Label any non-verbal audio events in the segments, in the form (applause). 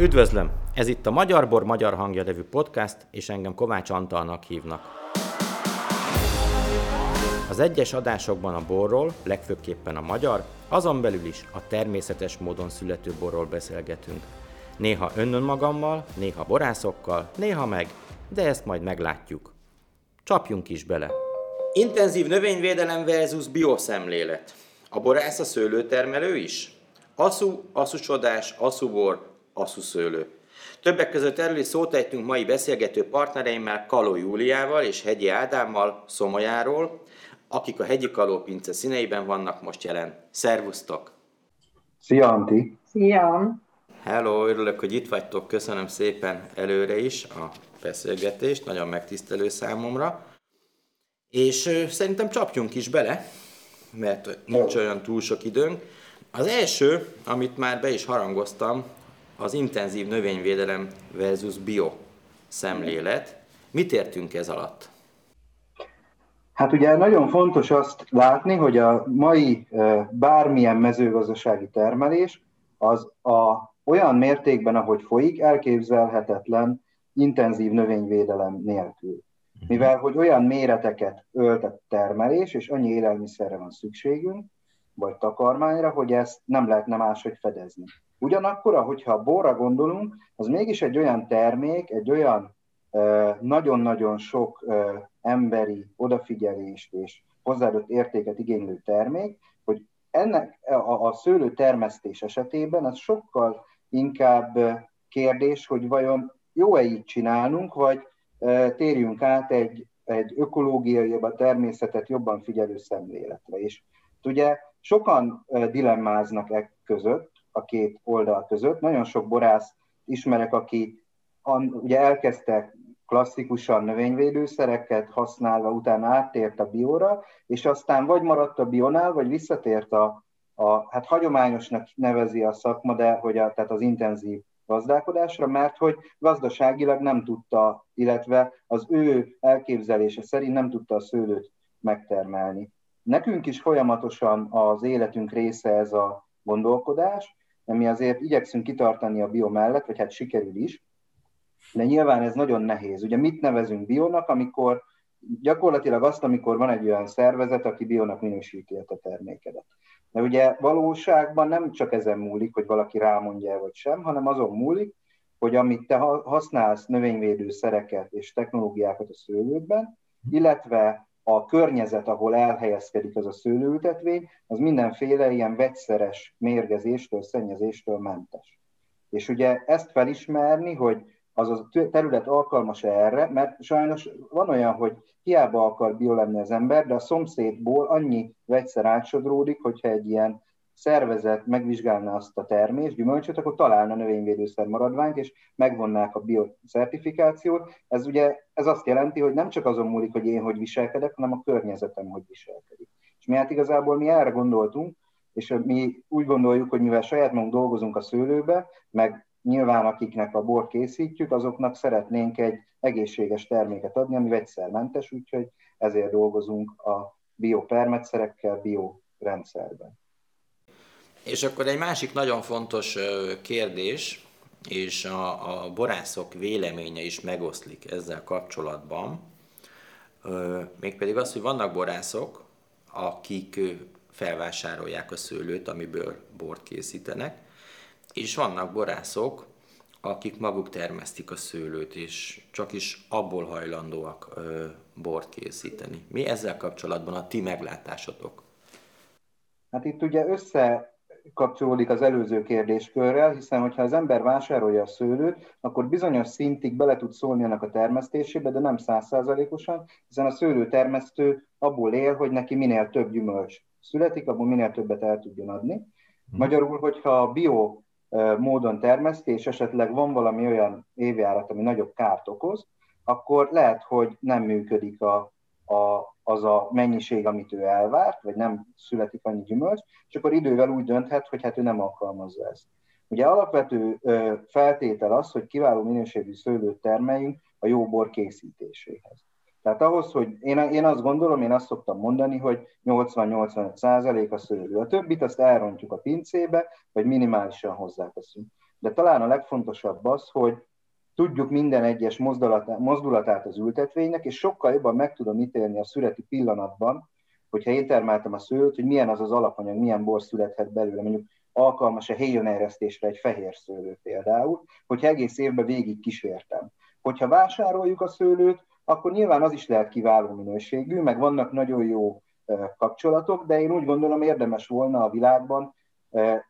Üdvözlöm! Ez itt a Magyar Bor Magyar Hangja nevű podcast, és engem Kovács Antalnak hívnak. Az egyes adásokban a borról, legfőképpen a magyar, azon belül is a természetes módon születő borról beszélgetünk. Néha önnön magammal, néha borászokkal, néha meg, de ezt majd meglátjuk. Csapjunk is bele! Intenzív növényvédelem versus bioszemlélet. A borász a szőlőtermelő is? Aszú, aszusodás, aszubor, asszuszőlő. Többek között erről is szót ejtünk mai beszélgető partnereimmel Kaló Júliával és Hegyi Ádámmal Szomolyáról, akik a Hegyi Kaló pince színeiben vannak most jelen. Szervusztok! Szia, Anti! Szia! Hello, örülök, hogy itt vagytok, köszönöm szépen előre is a beszélgetést, nagyon megtisztelő számomra. És szerintem csapjunk is bele, mert nincs olyan túl sok időnk. Az első, amit már be is harangoztam, az intenzív növényvédelem versus bio szemlélet. Mit értünk ez alatt? Hát ugye nagyon fontos azt látni, hogy a mai bármilyen mezőgazdasági termelés az a, olyan mértékben, ahogy folyik, elképzelhetetlen intenzív növényvédelem nélkül. Mivel, hogy olyan méreteket ölt a termelés, és annyi élelmiszerre van szükségünk, vagy takarmányra, hogy ezt nem lehetne máshogy fedezni. Ugyanakkor, hogyha a borra gondolunk, az mégis egy olyan termék, egy olyan nagyon-nagyon sok emberi odafigyelést és hozzáadott értéket igénylő termék, hogy ennek a, a szőlő termesztés esetében az sokkal inkább kérdés, hogy vajon jó-e így csinálnunk, vagy térjünk át egy, egy ökológiai, a természetet jobban figyelő szemléletre. És ugye sokan dilemmáznak e között, a két oldal között. Nagyon sok borász ismerek, aki ugye elkezdte klasszikusan növényvédőszereket használva, utána áttért a bióra, és aztán vagy maradt a bionál, vagy visszatért a, a hát hagyományosnak nevezi a szakma, de hogy a, tehát az intenzív gazdálkodásra, mert hogy gazdaságilag nem tudta, illetve az ő elképzelése szerint nem tudta a szőlőt megtermelni. Nekünk is folyamatosan az életünk része ez a gondolkodás, mi azért igyekszünk kitartani a bio mellett, vagy hát sikerül is, de nyilván ez nagyon nehéz. Ugye mit nevezünk bionak, amikor gyakorlatilag azt, amikor van egy olyan szervezet, aki bionak minősíti a termékedet. De ugye valóságban nem csak ezen múlik, hogy valaki rámondja vagy sem, hanem azon múlik, hogy amit te használsz növényvédő szereket és technológiákat a szőlődben, illetve a környezet, ahol elhelyezkedik az a szőlőültetvény, az mindenféle ilyen vegyszeres mérgezéstől, szennyezéstől mentes. És ugye ezt felismerni, hogy az a terület alkalmas erre, mert sajnos van olyan, hogy hiába akar bio lenni az ember, de a szomszédból annyi vegyszer átsodródik, hogyha egy ilyen szervezet megvizsgálna azt a termés, gyümölcsöt, akkor találna növényvédőszer maradványt, és megvonnák a biocertifikációt. Ez ugye ez azt jelenti, hogy nem csak azon múlik, hogy én hogy viselkedek, hanem a környezetem hogy viselkedik. És mi hát igazából mi erre gondoltunk, és mi úgy gondoljuk, hogy mivel saját magunk dolgozunk a szőlőbe, meg nyilván akiknek a bor készítjük, azoknak szeretnénk egy egészséges terméket adni, ami vegyszermentes, úgyhogy ezért dolgozunk a biopermetszerekkel, biorendszerben. És akkor egy másik nagyon fontos kérdés, és a, a borászok véleménye is megoszlik ezzel kapcsolatban, mégpedig az, hogy vannak borászok, akik felvásárolják a szőlőt, amiből bort készítenek, és vannak borászok, akik maguk termesztik a szőlőt, és csak is abból hajlandóak bort készíteni. Mi ezzel kapcsolatban a ti meglátásotok? Hát itt ugye össze kapcsolódik az előző kérdéskörrel, hiszen hogyha az ember vásárolja a szőlőt, akkor bizonyos szintig bele tud szólni annak a termesztésébe, de nem százszázalékosan, hiszen a szőlőtermesztő abból él, hogy neki minél több gyümölcs születik, abból minél többet el tudjon adni. Hm. Magyarul, hogyha a bio módon termeszti, és esetleg van valami olyan évjárat, ami nagyobb kárt okoz, akkor lehet, hogy nem működik a, a, az a mennyiség, amit ő elvárt, vagy nem születik annyi gyümölcs, és akkor idővel úgy dönthet, hogy hát ő nem alkalmazza ezt. Ugye alapvető feltétel az, hogy kiváló minőségű szőlőt termeljünk a jó bor készítéséhez. Tehát ahhoz, hogy én, én azt gondolom, én azt szoktam mondani, hogy 80-85 százalék a szőlő. A többit azt elrontjuk a pincébe, vagy minimálisan hozzáteszünk. de talán a legfontosabb az, hogy tudjuk minden egyes mozdulatát az ültetvénynek, és sokkal jobban meg tudom ítélni a születi pillanatban, hogyha én termeltem a szőlőt, hogy milyen az az alapanyag, milyen bor születhet belőle, mondjuk alkalmas a héjon egy fehér szőlő például, hogyha egész évben végig kísértem. Hogyha vásároljuk a szőlőt, akkor nyilván az is lehet kiváló minőségű, meg vannak nagyon jó kapcsolatok, de én úgy gondolom érdemes volna a világban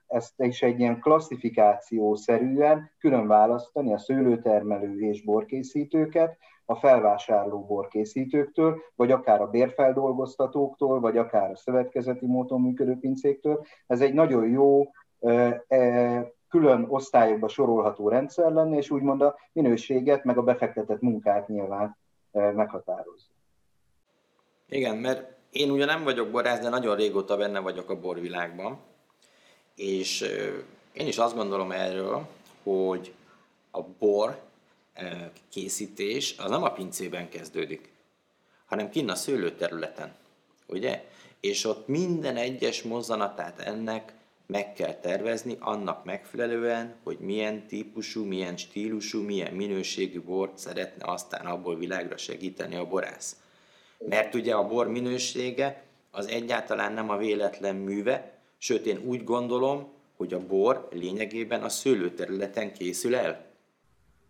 ezt is egy ilyen klasszifikációszerűen külön választani a szőlőtermelő és borkészítőket, a felvásárló borkészítőktől, vagy akár a bérfeldolgoztatóktól, vagy akár a szövetkezeti módon működő pincéktől. Ez egy nagyon jó e, külön osztályokba sorolható rendszer lenne, és úgymond a minőséget, meg a befektetett munkát nyilván meghatározza. Igen, mert én ugye nem vagyok borász, de nagyon régóta benne vagyok a borvilágban, és én is azt gondolom erről, hogy a bor készítés az nem a pincében kezdődik, hanem kinn a szőlőterületen, ugye? És ott minden egyes mozzanatát ennek meg kell tervezni annak megfelelően, hogy milyen típusú, milyen stílusú, milyen minőségű bort szeretne aztán abból világra segíteni a borász. Mert ugye a bor minősége az egyáltalán nem a véletlen műve, sőt én úgy gondolom, hogy a bor lényegében a szőlőterületen készül el.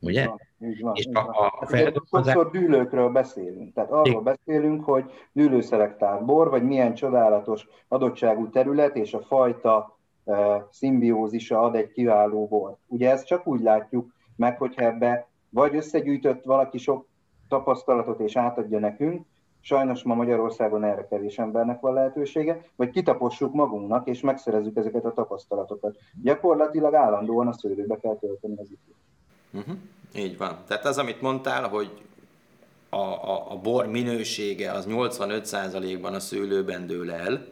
Ugye? Így van, és így van. a, a feldolgozás... Sokszor dűlőkről beszélünk. Tehát arról beszélünk, hogy dűlőszelektált bor, vagy milyen csodálatos adottságú terület, és a fajta e, szimbiózisa ad egy kiváló bort. Ugye ezt csak úgy látjuk meg, hogyha ebbe vagy összegyűjtött valaki sok tapasztalatot és átadja nekünk, Sajnos ma Magyarországon erre kevés embernek van lehetősége, vagy kitapossuk magunknak, és megszerezzük ezeket a tapasztalatokat. Gyakorlatilag állandóan a szőlőbe kell tölteni az időt. Uh-huh. Így van. Tehát az, amit mondtál, hogy a, a, a bor minősége az 85%-ban a szőlőben dől el,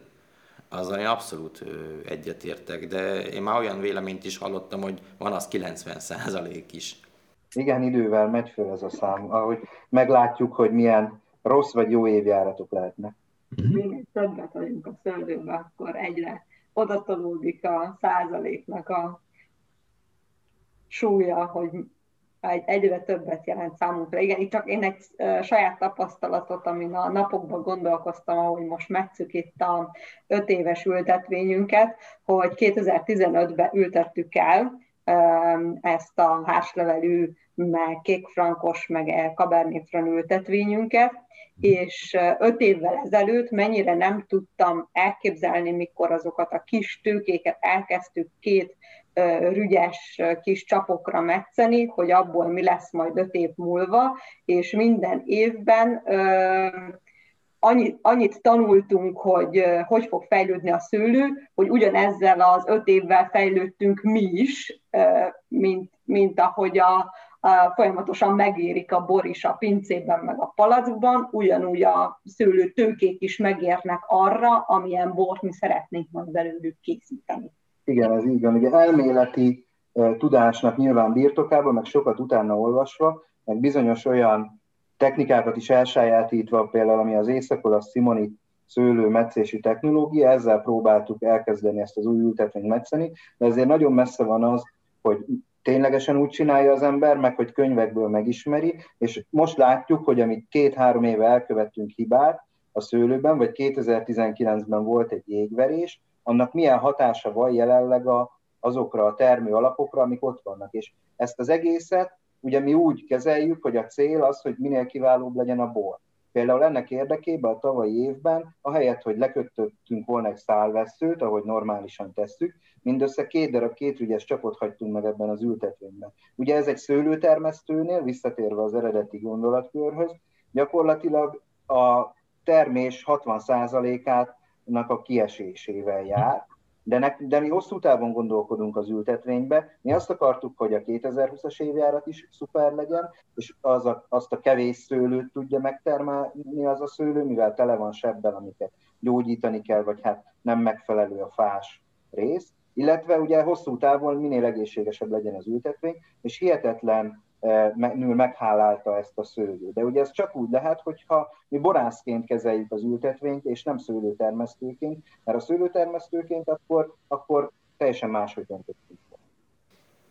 az én abszolút egyetértek, de én már olyan véleményt is hallottam, hogy van az 90% is. Igen, idővel megy föl ez a szám, ahogy meglátjuk, hogy milyen rossz vagy jó évjáratok lehetnek. Mhm. Minél többet vagyunk a szőlőbe, akkor egyre odatolódik a százaléknak a súlya, hogy egyre többet jelent számunkra. Igen, itt csak én egy saját tapasztalatot, amin a napokban gondolkoztam, ahogy most metszük itt a öt éves ültetvényünket, hogy 2015-ben ültettük el ezt a házlevelű, meg kékfrankos, meg Cabernet Franc ültetvényünket, és öt évvel ezelőtt mennyire nem tudtam elképzelni, mikor azokat a kis tőkéket elkezdtük két rügyes kis csapokra metszeni, hogy abból mi lesz majd öt év múlva, és minden évben annyit, annyit tanultunk, hogy hogy fog fejlődni a szőlő, hogy ugyanezzel az öt évvel fejlődtünk mi is, mint, mint ahogy a, folyamatosan megérik a bor is a pincében, meg a palackban, ugyanúgy a szőlő tőkék is megérnek arra, amilyen bort mi szeretnénk majd belőlük készíteni. Igen, ez így van. Ugye elméleti tudásnak nyilván birtokában, meg sokat utána olvasva, meg bizonyos olyan technikákat is elsajátítva, például ami az a Simoni szőlő metszési technológia, ezzel próbáltuk elkezdeni ezt az új ültetvényt metszeni, de ezért nagyon messze van az, hogy ténylegesen úgy csinálja az ember, meg hogy könyvekből megismeri, és most látjuk, hogy amit két-három éve elkövettünk hibát a szőlőben, vagy 2019-ben volt egy jégverés, annak milyen hatása van jelenleg a, azokra a termő alapokra, amik ott vannak. És ezt az egészet ugye mi úgy kezeljük, hogy a cél az, hogy minél kiválóbb legyen a bor. Például ennek érdekében a tavalyi évben, ahelyett, hogy lekötöttünk volna egy szálveszőt, ahogy normálisan tesszük, mindössze két darab kétrügyes csapot hagytunk meg ebben az ültetvényben. Ugye ez egy szőlőtermesztőnél, visszatérve az eredeti gondolatkörhöz, gyakorlatilag a termés 60%-át a kiesésével jár, de, ne, de mi hosszú távon gondolkodunk az ültetvénybe. Mi azt akartuk, hogy a 2020-as évjárat is szuper legyen, és az a, azt a kevés szőlőt tudja megtermelni az a szőlő, mivel tele van sebbel, amiket gyógyítani kell, vagy hát nem megfelelő a fás rész. Illetve ugye hosszú távon minél egészségesebb legyen az ültetvény, és hihetetlen nő meghálálta ezt a szőlőt. De ugye ez csak úgy lehet, hogyha mi borászként kezeljük az ültetvényt, és nem szőlőtermesztőként, mert a szőlőtermesztőként akkor, akkor teljesen máshogy döntöttünk.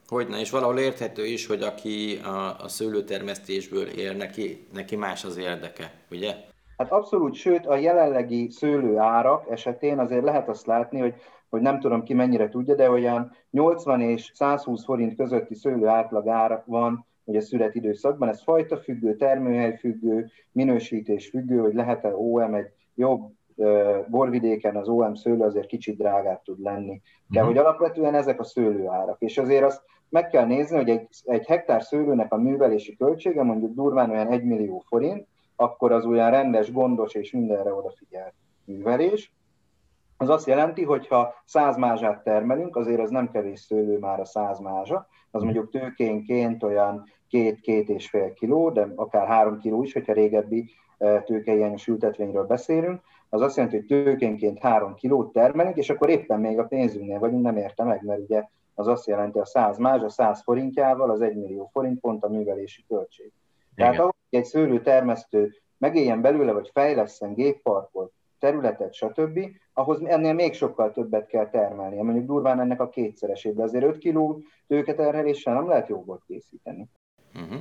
Hogyne, és valahol érthető is, hogy aki a, a szőlőtermesztésből él, neki, neki más az érdeke, ugye? Hát abszolút, sőt a jelenlegi szőlő árak esetén azért lehet azt látni, hogy, hogy nem tudom ki mennyire tudja, de olyan 80 és 120 forint közötti szőlő átlag ára van ugye szület időszakban. Ez fajta függő, termőhely függő, minősítés függő, hogy lehet-e OM egy jobb borvidéken az OM szőlő azért kicsit drágább tud lenni. De uh-huh. hogy alapvetően ezek a szőlőárak. És azért azt meg kell nézni, hogy egy, egy hektár szőlőnek a művelési költsége mondjuk durván olyan 1 millió forint, akkor az olyan rendes, gondos és mindenre odafigyelt művelés. Az azt jelenti, hogy ha 100 mázsát termelünk, azért az nem kevés szőlő már a 100 mázsa, az mondjuk tőkénként olyan két-két és fél kiló, de akár három kiló is, hogyha régebbi tőkehiányos ültetvényről beszélünk, az azt jelenti, hogy tőkénként három kilót termelünk, és akkor éppen még a pénzünknél vagyunk, nem érte meg, mert ugye az azt jelenti, a 100 más, a 100 forintjával az 1 millió forint pont a művelési költség. Igen. Tehát ahol egy szőlőtermesztő megéljen belőle, vagy fejleszten gépparkot, területet, stb., ahhoz ennél még sokkal többet kell termelni. Mondjuk durván ennek a kétszeresében. Azért 5 kiló tőketerheléssel nem lehet jogot készíteni. Uh-huh.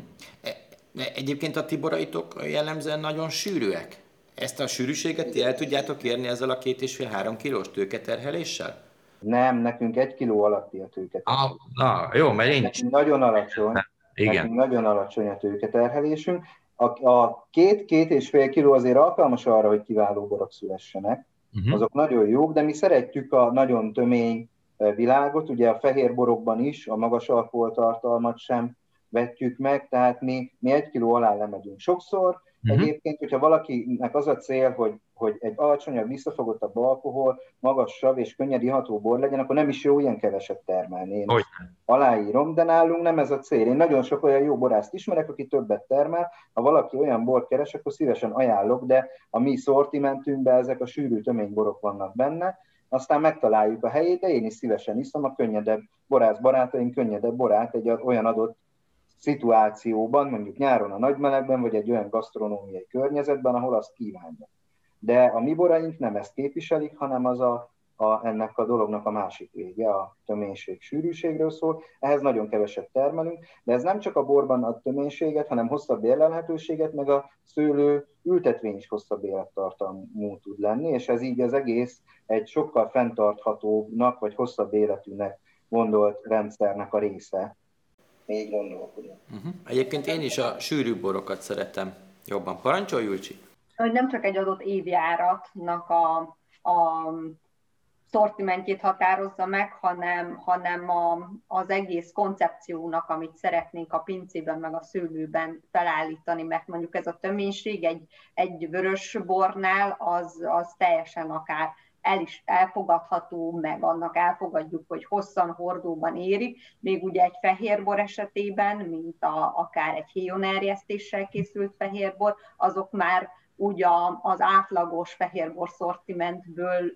De egyébként a tiboraitok jellemzően nagyon sűrűek. Ezt a sűrűséget ti el tudjátok érni ezzel a két és fél három kilós tőketerheléssel? Nem, nekünk egy kiló alatti a tőketerhelés. Ah, ah, jó, mert én is. Nagyon alacsony. Igen. Nekünk nagyon alacsony a tőketerhelésünk. A, a két-két és fél kiló azért alkalmas arra, hogy kiváló borok szülessenek. Uh-huh. Azok nagyon jók, de mi szeretjük a nagyon tömény eh, világot, ugye a fehér borokban is a magas alkoholtartalmat sem vetjük meg, tehát mi, mi egy kiló alá lemegyünk. Sokszor uh-huh. egyébként, hogyha valakinek az a cél, hogy, hogy egy alacsonyabb, visszafogottabb alkohol, magasabb és könnyed iható bor legyen, akkor nem is jó ilyen keveset termelni. Én hogy? aláírom, de nálunk nem ez a cél. Én nagyon sok olyan jó borászt ismerek, aki többet termel. Ha valaki olyan bort keres, akkor szívesen ajánlok, de a mi szortimentünkben ezek a sűrű töményborok vannak benne, aztán megtaláljuk a helyét, de én is szívesen iszom a könnyedebb borász barátaim, könnyedebb borát egy olyan adott szituációban, mondjuk nyáron a nagymelegben, vagy egy olyan gasztronómiai környezetben, ahol azt kívánja. De a mi boraink nem ezt képviselik, hanem az a, a, ennek a dolognak a másik vége, a töménység sűrűségről szól. Ehhez nagyon keveset termelünk, de ez nem csak a borban ad töménységet, hanem hosszabb érlelhetőséget, meg a szőlő ültetvény is hosszabb élettartamú tud lenni, és ez így az egész egy sokkal fenntarthatóbbnak, vagy hosszabb életűnek gondolt rendszernek a része, így gondolkodom. Uh-huh. Egyébként én is a sűrű borokat szeretem jobban. Parancsolj, Julcsi! Hogy nem csak egy adott évjáratnak a, a szortimentjét határozza meg, hanem, hanem a, az egész koncepciónak, amit szeretnénk a pincében, meg a szőlőben felállítani, mert mondjuk ez a töménység egy, egy vörös bornál az, az teljesen akár el is elfogadható, meg annak elfogadjuk, hogy hosszan hordóban érik, még ugye egy fehérbor esetében, mint a, akár egy héjonerjesztéssel készült fehérbor, azok már úgy a, az átlagos fehérbor szortimentből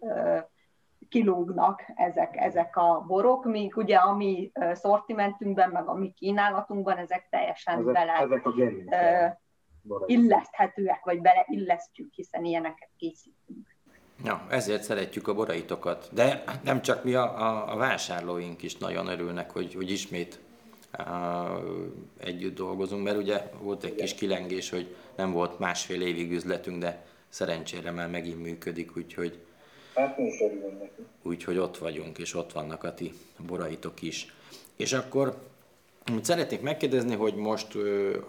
kilógnak ezek, ezek a borok, míg ugye a mi szortimentünkben, meg a mi kínálatunkban ezek teljesen ezek, bele ezek a ö, illeszthetőek, vagy beleillesztjük, hiszen ilyeneket készítünk. Ja, ezért szeretjük a boraitokat. De nem csak mi, a, a, a vásárlóink is nagyon örülnek, hogy, hogy ismét uh, együtt dolgozunk, mert ugye volt egy kis kilengés, hogy nem volt másfél évig üzletünk, de szerencsére már megint működik, úgyhogy hát úgyhogy ott vagyunk, és ott vannak a ti boraitok is. És akkor szeretnék megkérdezni, hogy most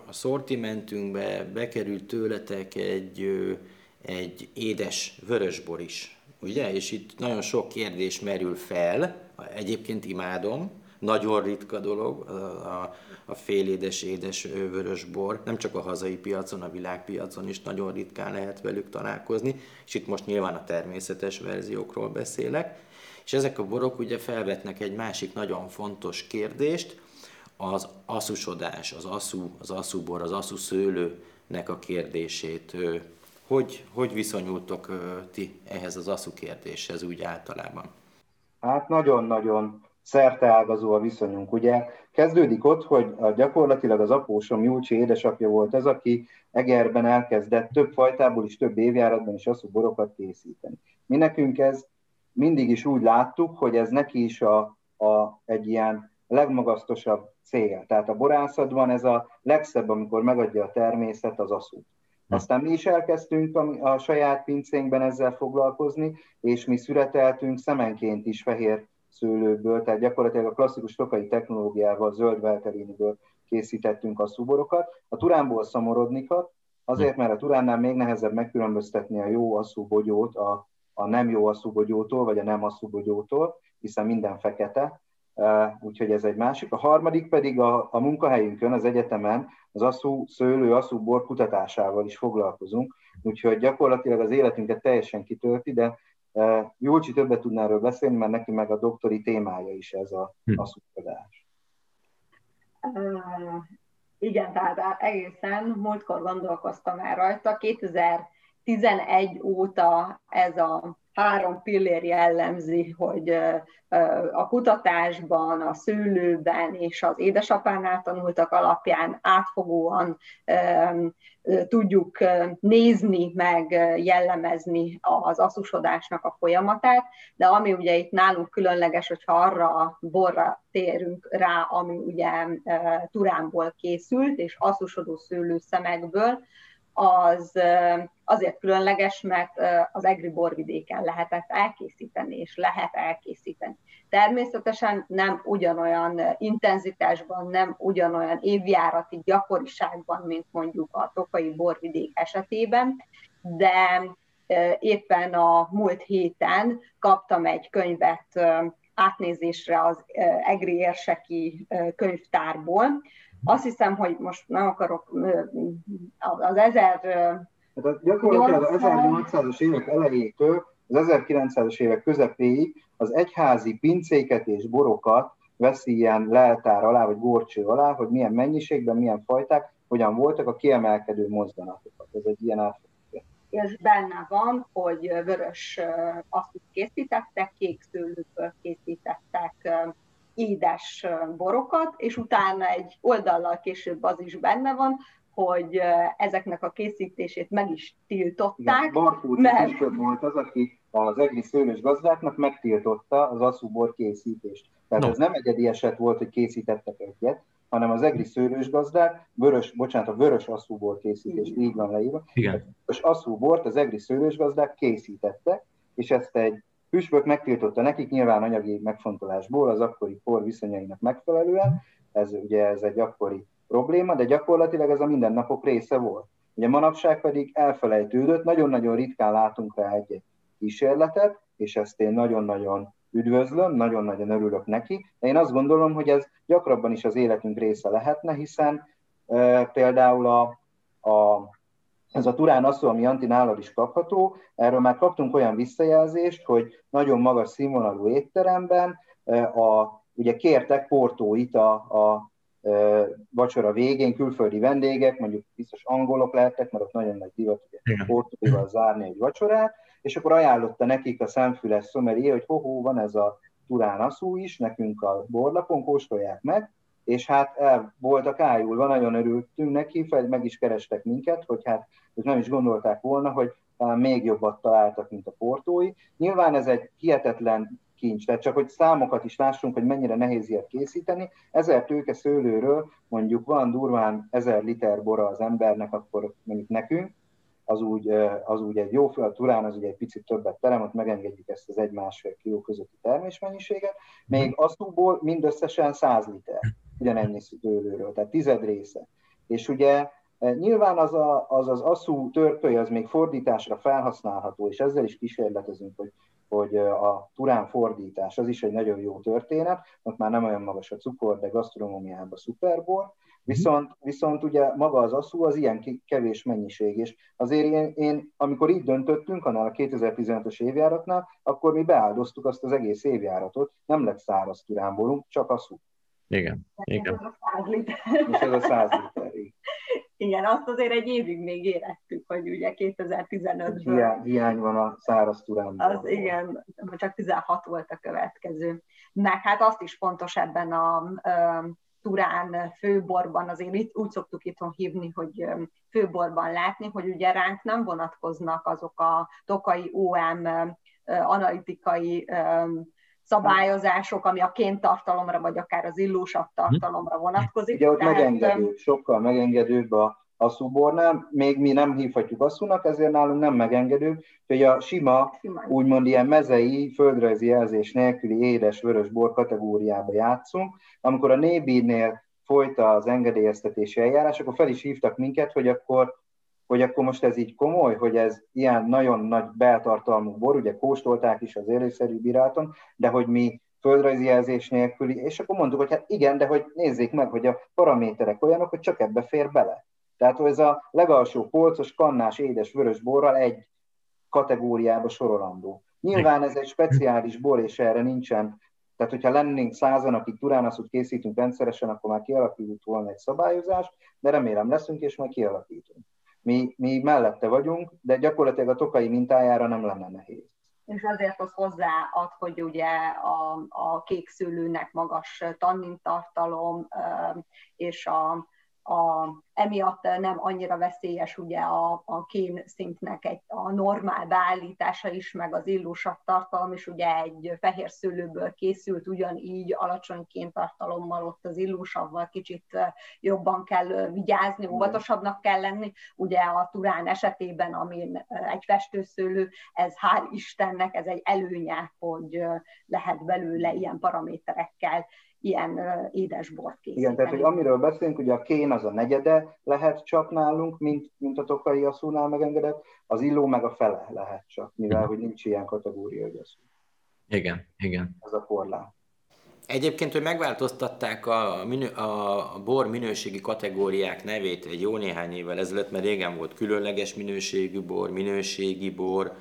a szortimentünkbe bekerült tőletek egy egy édes vörösbor is, ugye? És itt nagyon sok kérdés merül fel, egyébként imádom, nagyon ritka dolog a, a félédes, édes vörösbor, nem csak a hazai piacon, a világpiacon is nagyon ritkán lehet velük találkozni, és itt most nyilván a természetes verziókról beszélek, és ezek a borok ugye felvetnek egy másik nagyon fontos kérdést, az asszusodás, az asszú, az asszúbor, az asszú szőlőnek a kérdését hogy, hogy viszonyultok ti ehhez az ASZU kérdéshez úgy általában? Hát nagyon-nagyon szerteágazó a viszonyunk. Ugye kezdődik ott, hogy a, gyakorlatilag az apósom Júlcsi édesapja volt az, aki Egerben elkezdett több fajtából is, több évjáratban is asszú borokat készíteni. Mi nekünk ez mindig is úgy láttuk, hogy ez neki is a, a, egy ilyen legmagasztosabb cél. Tehát a borászatban ez a legszebb, amikor megadja a természet az aszút. Aztán mi is elkezdtünk a, a saját pincénkben ezzel foglalkozni, és mi születeltünk szemenként is fehér szőlőből, tehát gyakorlatilag a klasszikus tokai technológiával, zöld velteliniből készítettünk a szuborokat. A turánból szamorodnikat, azért, mert a turánnál még nehezebb megkülönböztetni a jó asszúbogyót a, a nem jó asszúbogyótól, vagy a nem asszúbogyótól, hiszen minden fekete, úgyhogy ez egy másik. A harmadik pedig a, a munkahelyünkön, az egyetemen az asszú szőlő, asszú bor kutatásával is foglalkozunk, úgyhogy gyakorlatilag az életünket teljesen kitölti, de Júlcsi többet tudná erről beszélni, mert neki meg a doktori témája is ez a hm. asszúkodás. Uh, igen, tehát egészen múltkor gondolkoztam már rajta. 2011 óta ez a három pillér jellemzi, hogy a kutatásban, a szőlőben és az édesapánál tanultak alapján átfogóan tudjuk nézni, meg jellemezni az asszusodásnak a folyamatát, de ami ugye itt nálunk különleges, hogyha arra a borra térünk rá, ami ugye turánból készült, és asszusodó szőlőszemekből, az azért különleges, mert az egri borvidéken lehetett elkészíteni, és lehet elkészíteni. Természetesen nem ugyanolyan intenzitásban, nem ugyanolyan évjárati gyakoriságban, mint mondjuk a tokai borvidék esetében, de éppen a múlt héten kaptam egy könyvet átnézésre az Egri érseki könyvtárból, azt hiszem, hogy most nem akarok az ezer... Hát gyakorlatilag az 1800-as évek elejétől az 1900-as évek közepéig az egyházi pincéket és borokat veszi ilyen leltár alá, vagy górcső alá, hogy milyen mennyiségben, milyen fajták, hogyan voltak a kiemelkedő mozdulatokat. Ez egy ilyen átfogó és benne van, hogy vörös azt készítettek, kék szőlőből készítettek édes borokat, és utána egy oldallal később az is benne van, hogy ezeknek a készítését meg is tiltották. Barfúci mert... volt az, aki az egri szőlős gazdáknak megtiltotta az asszúbor készítést. Tehát no. ez nem egyedi eset volt, hogy készítettek egyet, hanem az egri szőlős gazdák, vörös, bocsánat, a vörös asszúbor készítést, így van leírva. Igen. Az asszúbort az egri szőlős gazdák készítettek, és ezt egy Püspök megtiltotta nekik nyilván anyagi megfontolásból az akkori por viszonyainak megfelelően, ez ugye ez egy akkori probléma, de gyakorlatilag ez a mindennapok része volt. Ugye manapság pedig elfelejtődött, nagyon-nagyon ritkán látunk rá egy kísérletet, és ezt én nagyon-nagyon üdvözlöm, nagyon-nagyon örülök neki, de én azt gondolom, hogy ez gyakrabban is az életünk része lehetne, hiszen e, például a, a ez a Turán asszó, ami Anti nálad is kapható, erről már kaptunk olyan visszajelzést, hogy nagyon magas színvonalú étteremben a, ugye kértek portóit a a vacsora végén, külföldi vendégek, mondjuk biztos angolok lehettek, mert ott nagyon nagy divat, ugye portóival zárni egy vacsorát, és akkor ajánlotta nekik a szemfüles szomeri, hogy hoho, van ez a Turán asszú is, nekünk a borlapon, kóstolják meg, és hát el voltak ájulva, nagyon örültünk neki, fel meg is kerestek minket, hogy hát ők nem is gondolták volna, hogy még jobbat találtak, mint a portói. Nyilván ez egy hihetetlen kincs, tehát csak hogy számokat is lássunk, hogy mennyire nehéz ilyet készíteni. Ezer tőke szőlőről mondjuk van durván ezer liter bora az embernek, akkor mondjuk nekünk, az úgy, az úgy egy jó, a Turán az ugye egy picit többet terem, ott megengedjük ezt az egy-másfél kiló közötti termésmennyiséget, még aszúból mindösszesen 100 liter ugyanennyi szőlőről, tehát tized része. És ugye e, Nyilván az a, az, az asszú törpöly az még fordításra felhasználható, és ezzel is kísérletezünk, hogy, hogy a turán fordítás, az is egy nagyon jó történet, ott már nem olyan magas a cukor, de gasztronómiában szuperbor, viszont, viszont ugye maga az asszú az ilyen kevés mennyiség, és azért én, én amikor így döntöttünk, annál a 2015-ös évjáratnál, akkor mi beáldoztuk azt az egész évjáratot, nem lett száraz turánbolunk, csak asszú. Igen. Igen. Ez a száz liter. És ez a száz liter. Igen, azt azért egy évig még éreztük, hogy ugye 2015-ben... Hiány, hiány van a száraz turánban. Az igen, csak 16 volt a következő. Meg hát azt is fontos ebben a turán főborban, azért itt úgy szoktuk itthon hívni, hogy főborban látni, hogy ugye ránk nem vonatkoznak azok a tokai OM analitikai szabályozások, ami a kéntartalomra, vagy akár az illósabb tartalomra vonatkozik. Ugye ott Tehát, megengedőbb, sokkal megengedőbb a asszúbornál, még mi nem hívhatjuk asszúnak, ezért nálunk nem megengedő, hogy a sima, sima, úgymond ilyen mezei, földrajzi jelzés nélküli édes vörös bor kategóriába játszunk. Amikor a Nébírnél folyt az engedélyeztetési eljárás, akkor fel is hívtak minket, hogy akkor hogy akkor most ez így komoly, hogy ez ilyen nagyon nagy beltartalmú bor, ugye kóstolták is az élőszerű bíráton, de hogy mi földrajzi jelzés nélküli, és akkor mondtuk, hogy hát igen, de hogy nézzék meg, hogy a paraméterek olyanok, hogy csak ebbe fér bele. Tehát hogy ez a legalsó polcos, kannás, édes, vörös borral egy kategóriába sorolandó. Nyilván ez egy speciális bor, és erre nincsen, tehát hogyha lennénk százan, akik Turánaszút készítünk rendszeresen, akkor már kialakult volna egy szabályozás, de remélem leszünk, és majd kialakítunk. Mi, mi mellette vagyunk, de gyakorlatilag a tokai mintájára nem lenne nehéz. És azért az hozzáad, hogy ugye a, a kék szőlőnek magas tannintartalom, és a, a, emiatt nem annyira veszélyes ugye a, a kén szintnek egy, a normál beállítása is, meg az illúsabb tartalom is ugye egy fehér szőlőből készült, ugyanígy alacsony kéntartalommal ott az illúsavval kicsit jobban kell vigyázni, óvatosabbnak kell lenni. Ugye a turán esetében, amin egy festőszőlő, ez hál' Istennek, ez egy előnye, hogy lehet belőle ilyen paraméterekkel ilyen édesbort készíteni. Igen, tehát hogy amiről beszélünk, ugye a kén az a negyede lehet csak nálunk, mint, mint a tokai asszúnál megengedett, az illó meg a fele lehet csak, mivel hogy nincs ilyen kategória, hogy asszú. Igen, igen. Ez a korlát. Egyébként, hogy megváltoztatták a, minő, a bor minőségi kategóriák nevét egy jó néhány évvel ezelőtt, mert régen volt különleges minőségű bor, minőségi bor,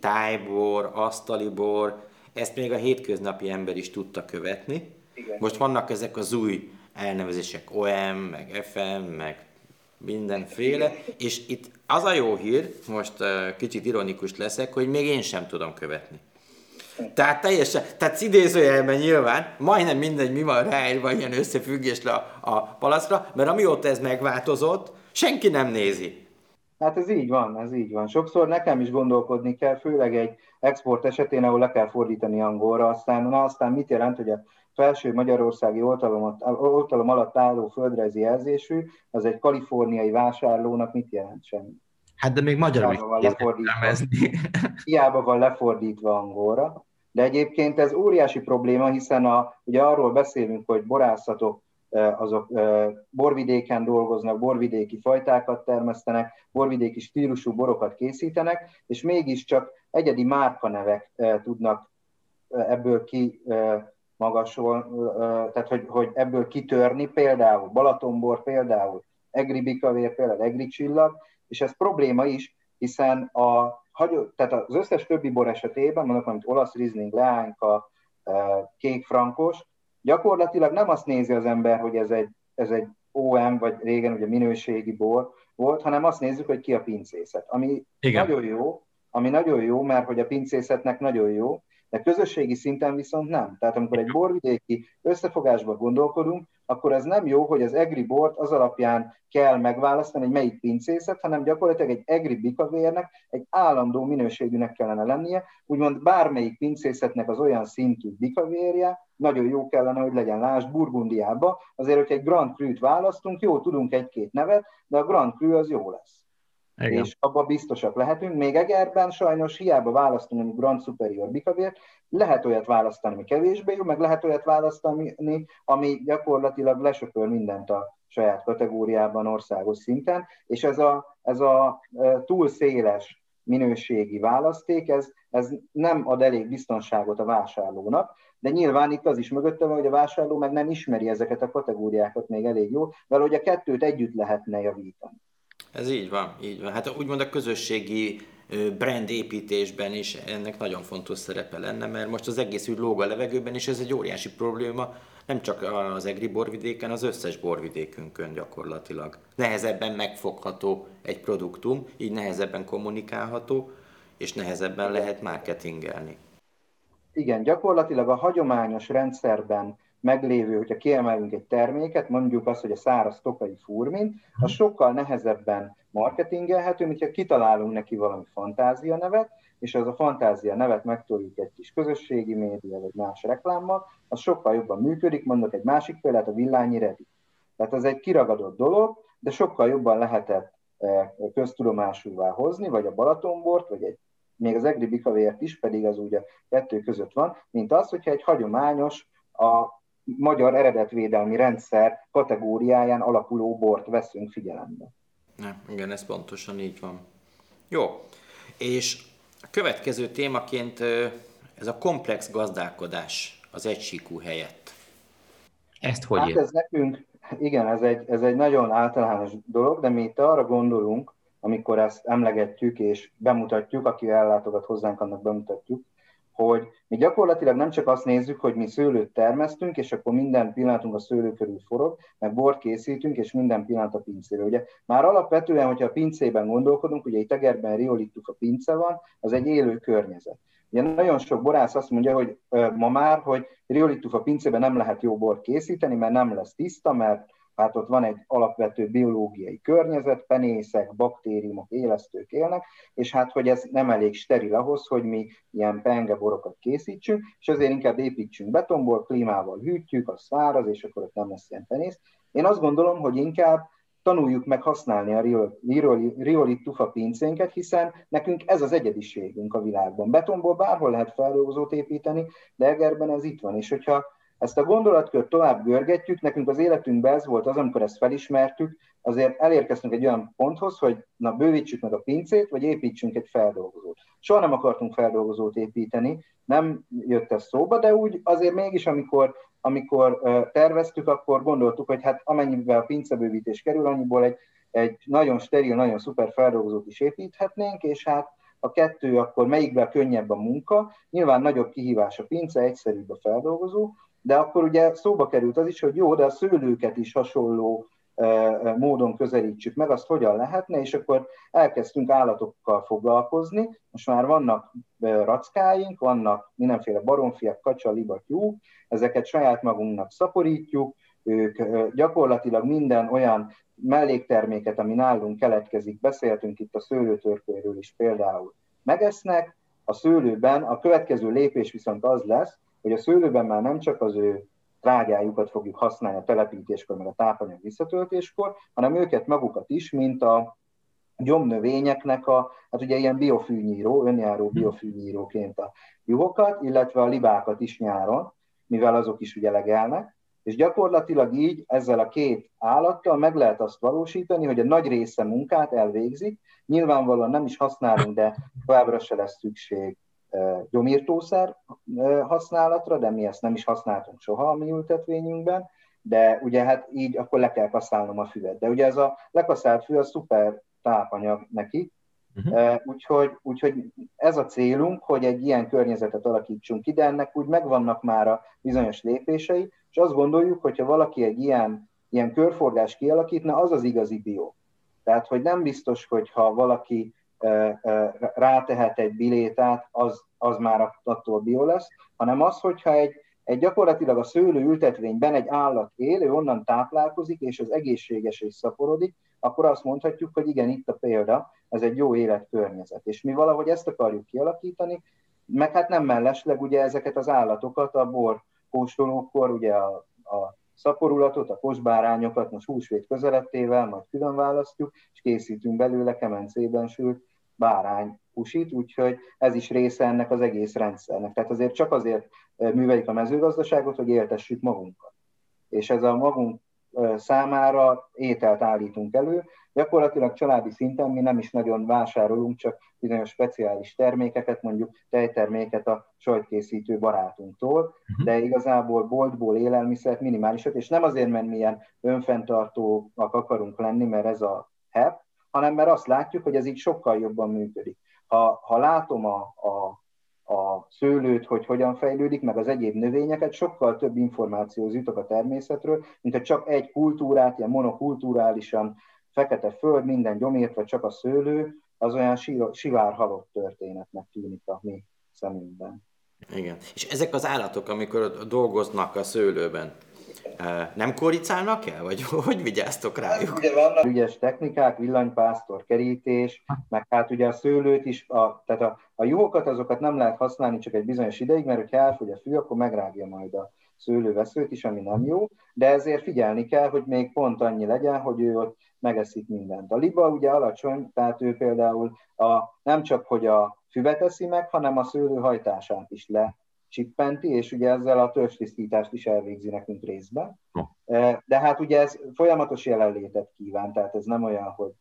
tájbor, asztali bor, ezt még a hétköznapi ember is tudta követni. Igen. Most vannak ezek az új elnevezések, OM, meg FM, meg mindenféle, és itt az a jó hír, most kicsit ironikus leszek, hogy még én sem tudom követni. Tehát teljesen, tehát idézőjelben nyilván, majdnem mindegy, mi van ráírva ilyen összefüggésre a, a palaszra, mert amióta ez megváltozott, senki nem nézi. Hát ez így van, ez így van. Sokszor nekem is gondolkodni kell, főleg egy export esetén, ahol le kell fordítani angolra, aztán, na, aztán mit jelent, hogy a felső magyarországi oltalom, oltalom alatt álló földrajzi jelzésű, az egy kaliforniai vásárlónak mit jelent semmi. Hát de még magyarul is van lefordítva, hiába van lefordítva angolra. De egyébként ez óriási probléma, hiszen a, ugye arról beszélünk, hogy borászatok azok borvidéken dolgoznak, borvidéki fajtákat termesztenek, borvidéki stílusú borokat készítenek, és mégiscsak egyedi márkanevek tudnak ebből ki magasol, tehát hogy, hogy ebből kitörni, például Balatonbor, például Egri Bikavér, például Egri Csillag, és ez probléma is, hiszen a, tehát az összes többi bor esetében, mondok, mint olasz Riesling, leányka, kék frankos, gyakorlatilag nem azt nézi az ember, hogy ez egy, ez egy OM, vagy régen ugye minőségi bor volt, hanem azt nézzük, hogy ki a pincészet. Ami Igen. nagyon jó, ami nagyon jó, mert hogy a pincészetnek nagyon jó, de közösségi szinten viszont nem. Tehát amikor egy borvidéki összefogásba gondolkodunk, akkor ez nem jó, hogy az egri bort az alapján kell megválasztani, hogy melyik pincészet, hanem gyakorlatilag egy egri bikavérnek egy állandó minőségűnek kellene lennie, úgymond bármelyik pincészetnek az olyan szintű bikavérje, nagyon jó kellene, hogy legyen. Lásd, Burgundiába, azért, hogy egy Grand Cru-t választunk, jó, tudunk egy-két nevet, de a Grand Cru az jó lesz. Igen. és abban biztosak lehetünk. Még Egerben sajnos hiába választunk mondjuk Grand Superior bikavért, lehet olyat választani, ami kevésbé jó, meg lehet olyat választani, ami gyakorlatilag lesöpör mindent a saját kategóriában országos szinten, és ez a, ez a e, túl széles minőségi választék, ez, ez nem ad elég biztonságot a vásárlónak, de nyilván itt az is mögötte van, hogy a vásárló meg nem ismeri ezeket a kategóriákat még elég jól, mert hogy a kettőt együtt lehetne javítani. Ez így van, így van. Hát úgymond a közösségi brand építésben is ennek nagyon fontos szerepe lenne, mert most az egész úgy lóg a levegőben, és ez egy óriási probléma, nem csak az egri borvidéken, az összes borvidékünkön gyakorlatilag. Nehezebben megfogható egy produktum, így nehezebben kommunikálható, és nehezebben lehet marketingelni. Igen, gyakorlatilag a hagyományos rendszerben meglévő, hogyha kiemelünk egy terméket, mondjuk azt, hogy a száraz tokai furmin, az sokkal nehezebben marketingelhető, mint ha kitalálunk neki valami fantázia nevet, és az a fantázia nevet megtoljuk egy kis közösségi média vagy más reklámmal, az sokkal jobban működik, mondok egy másik példát, a villányi redi. Tehát ez egy kiragadott dolog, de sokkal jobban lehetett eh, köztudomásúvá hozni, vagy a Balatonbort, vagy egy, még az Egri Bikavért is, pedig az ugye kettő között van, mint az, hogyha egy hagyományos, a magyar eredetvédelmi rendszer kategóriáján alapuló bort veszünk figyelembe. Ne, igen, ez pontosan így van. Jó, és a következő témaként ez a komplex gazdálkodás az egysíkú helyett. Ezt hogy hát ez nekünk, igen, ez egy, ez egy nagyon általános dolog, de mi itt arra gondolunk, amikor ezt emlegetjük és bemutatjuk, aki ellátogat hozzánk, annak bemutatjuk, hogy mi gyakorlatilag nem csak azt nézzük, hogy mi szőlőt termesztünk, és akkor minden pillanatunk a szőlő körül forog, meg bort készítünk, és minden pillanat a pincéről. Ugye már alapvetően, hogyha a pincében gondolkodunk, ugye egy tegerben riolittuk a pince van, az egy élő környezet. Ugye nagyon sok borász azt mondja, hogy ma már, hogy riolittuk a pincében nem lehet jó bort készíteni, mert nem lesz tiszta, mert hát ott van egy alapvető biológiai környezet, penészek, baktériumok, élesztők élnek, és hát, hogy ez nem elég steril ahhoz, hogy mi ilyen pengeborokat készítsünk, és azért inkább építsünk betonból, klímával hűtjük, az száraz, és akkor ott nem lesz ilyen penész. Én azt gondolom, hogy inkább tanuljuk meg használni a riolit tufa pincénket, hiszen nekünk ez az egyediségünk a világban. Betonból bárhol lehet feldolgozót építeni, de Egerben ez itt van, és hogyha ezt a gondolatkört tovább görgetjük, nekünk az életünkben ez volt az, amikor ezt felismertük, azért elérkeztünk egy olyan ponthoz, hogy na bővítsük meg a pincét, vagy építsünk egy feldolgozót. Soha nem akartunk feldolgozót építeni, nem jött ez szóba, de úgy azért mégis, amikor, amikor terveztük, akkor gondoltuk, hogy hát amennyivel a pincebővítés kerül, annyiból egy, egy nagyon steril, nagyon szuper feldolgozót is építhetnénk, és hát a kettő, akkor melyikben könnyebb a munka. Nyilván nagyobb kihívás a pince, egyszerűbb a feldolgozó, de akkor ugye szóba került az is, hogy jó, de a szőlőket is hasonló módon közelítsük meg, azt hogyan lehetne, és akkor elkezdtünk állatokkal foglalkozni. Most már vannak rackáink, vannak mindenféle baromfiak, kacsa, liba, tyúk, ezeket saját magunknak szaporítjuk, ők gyakorlatilag minden olyan mellékterméket, ami nálunk keletkezik, beszéltünk itt a szőlőtörpéről is például, megesznek, a szőlőben a következő lépés viszont az lesz, hogy a szőlőben már nem csak az ő trágyájukat fogjuk használni a telepítéskor, meg a tápanyag visszatöltéskor, hanem őket magukat is, mint a gyomnövényeknek a, hát ugye ilyen biofűnyíró, önjáró biofűnyíróként a juhokat, illetve a libákat is nyáron, mivel azok is ugye legelnek, és gyakorlatilag így ezzel a két állattal meg lehet azt valósítani, hogy a nagy része munkát elvégzik, nyilvánvalóan nem is használunk, de továbbra se lesz szükség gyomírtószer használatra, de mi ezt nem is használtunk soha a mi ültetvényünkben, de ugye hát így akkor le kell kaszálnom a füvet. De ugye ez a lekaszált fű a szuper tápanyag neki, uh-huh. úgyhogy, úgyhogy ez a célunk, hogy egy ilyen környezetet alakítsunk ki, de ennek úgy megvannak már a bizonyos lépései, és azt gondoljuk, hogyha valaki egy ilyen, ilyen körforgás kialakítna, az az igazi bio. Tehát, hogy nem biztos, hogy ha valaki rátehet egy bilétát, az, az már attól bio lesz, hanem az, hogyha egy, egy gyakorlatilag a szőlő ültetvényben egy állat él, ő onnan táplálkozik, és az egészséges és szaporodik, akkor azt mondhatjuk, hogy igen, itt a példa, ez egy jó életkörnyezet. És mi valahogy ezt akarjuk kialakítani, meg hát nem mellesleg ugye ezeket az állatokat a bor kóstolókor, ugye a, a szaporulatot, a kosbárányokat most húsvét közelettével majd külön választjuk, és készítünk belőle kemencében sült bárány húsit, úgyhogy ez is része ennek az egész rendszernek. Tehát azért csak azért műveljük a mezőgazdaságot, hogy éltessük magunkat. És ez a magunk számára ételt állítunk elő. Gyakorlatilag családi szinten mi nem is nagyon vásárolunk, csak bizonyos speciális termékeket, mondjuk tejterméket a sajtkészítő barátunktól, uh-huh. de igazából boltból élelmiszert minimálisat, és nem azért, mert milyen önfenntartóak akarunk lenni, mert ez a HEP, hanem mert azt látjuk, hogy ez így sokkal jobban működik. Ha, ha látom a, a, a szőlőt, hogy hogyan fejlődik, meg az egyéb növényeket, sokkal több információhoz jutok a természetről, mint hogy csak egy kultúrát, ilyen monokulturálisan fekete föld, minden gyomért, vagy csak a szőlő, az olyan sivár halott történetnek tűnik a mi szemünkben. Igen. És ezek az állatok, amikor dolgoznak a szőlőben, Nem koricálnak el, vagy (laughs) hogy vigyáztok rájuk? Ugye vannak ügyes technikák, villanypásztor, kerítés, meg hát ugye a szőlőt is, a, tehát a, a jókat azokat nem lehet használni csak egy bizonyos ideig, mert hogyha elfogy a fű, akkor megrágja majd a szőlőveszőt is, ami nem jó, de ezért figyelni kell, hogy még pont annyi legyen, hogy ő ott megeszik mindent. A liba ugye alacsony, tehát ő például a, nem csak, hogy a füvet eszi meg, hanem a szőlő hajtását is le csippenti, és ugye ezzel a törzstisztítást is elvégzi nekünk részben. De hát ugye ez folyamatos jelenlétet kíván, tehát ez nem olyan, hogy,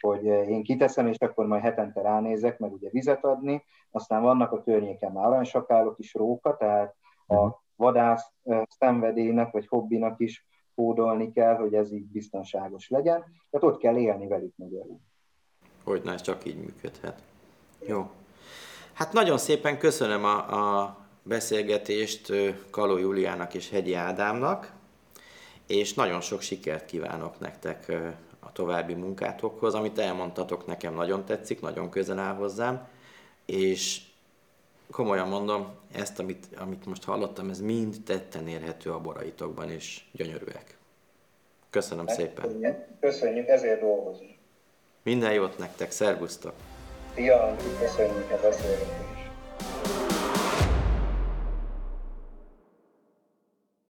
hogy én kiteszem, és akkor majd hetente ránézek, meg ugye vizet adni, aztán vannak a környéken aranysakálok is, róka, tehát a mhm. vadász szenvedélynek vagy hobbinak is kódolni kell, hogy ez így biztonságos legyen. Tehát ott kell élni velük magyarul. Hogy ez csak így működhet. Jó. Hát nagyon szépen köszönöm a, a beszélgetést Kaló Juliának és Hegyi Ádámnak, és nagyon sok sikert kívánok nektek a további munkátokhoz. Amit elmondtatok, nekem nagyon tetszik, nagyon közel áll hozzám, és komolyan mondom, ezt, amit, amit most hallottam, ez mind tetten érhető a boraitokban, és gyönyörűek. Köszönöm hát, szépen. Köszönjük, ezért dolgozunk. Minden jót nektek, szervusztok! Szia, köszönjük a beszélgetést!